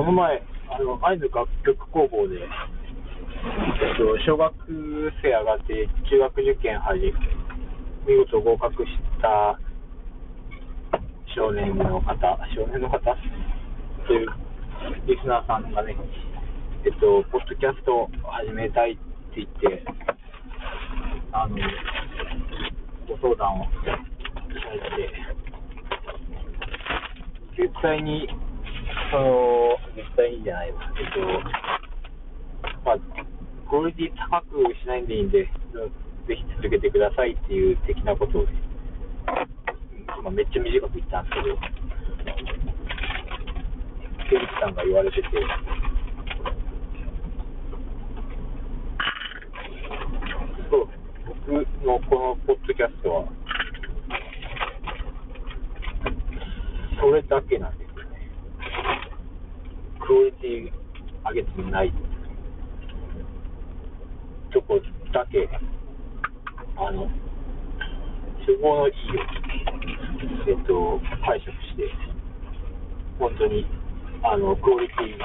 この前、あの、会津楽曲工房で、えっと、小学生上がって中学受験始め見事合格した少年の方、少年の方というリスナーさんがね、えっと、ポッドキャストを始めたいって言って、あの、ご相談をいただいて、絶対に、その、絶対にじゃないわ、えっと、まあ、クオリティ高くしないんでいいんで、ぜひ続けてくださいっていう的なことを、今めっちゃ短く言ったんですけど、ケンチさんが言われてて、そう、僕のこのポッドキャストは、それだけなんです。クオリティ上げてないとこだけ、あの、都合のいいように、えっと、解釈して、本当に、あの、クオリティ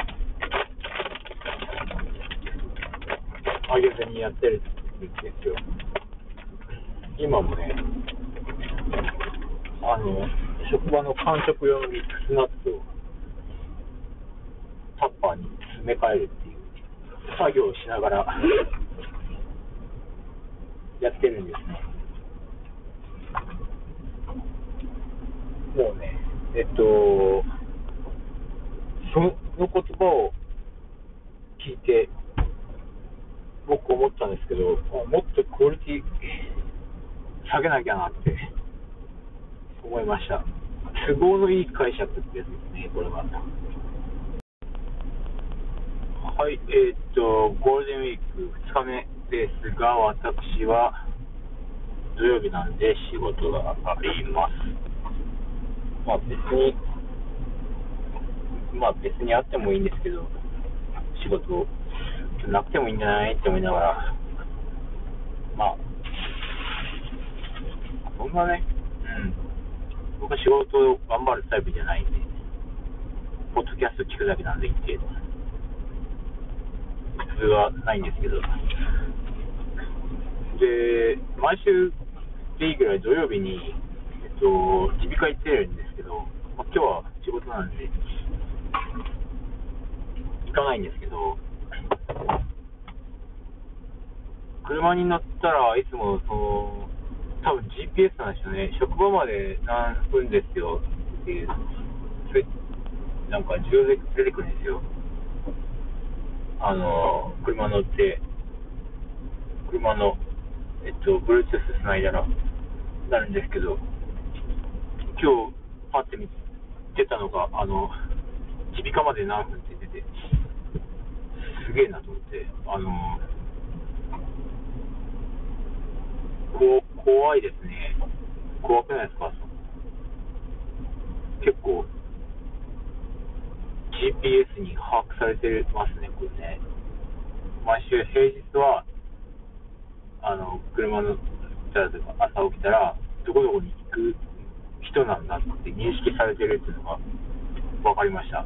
上げずにやってるんですよ。今もね、あの、職場の間食用のミックスナッツをパーに詰め替えるっていう作業をしながら やってるんですね。もうね、えっと、その言葉を聞いて、僕思ったんですけど、もっとクオリティ下げなきゃなって思いました。都合のいい解釈ってやつですね、これは。はい、えーっと、ゴールデンウィーク2日目ですが、私は土曜日なんで仕事があります。まあ別に、まあ別にあってもいいんですけど、仕事なくてもいいんじゃないって思いながら、まあ、そんなね、うん、僕は仕事を頑張るタイプじゃないんで、ポッドキャスト聞くだけなんでいいけど、通はないんですけど、で、毎週でいいぐらい土曜日に、えっと、耳鼻科行ってるんですけど、まあ、今日は仕事なんで、行かないんですけど、車に乗ったらいつもその、多分 GPS なんですよね、職場まで何分ですよっていう、それなんか自動で出てくるんですよ。あの、車乗って、車の、えっと、Bluetooth つないだらなるんですけど、今日パッて見出たのが、あの、耳鼻科まで何分って出て、すげえなと思って、あの、こ怖いですね。怖くないですか？結構、GPS に把握されてますね、これね。毎週平日は、あの、車の、朝起きたら、どこどこに行く人なんだって認識されてるっていうのが分かりました。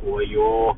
怖いよ。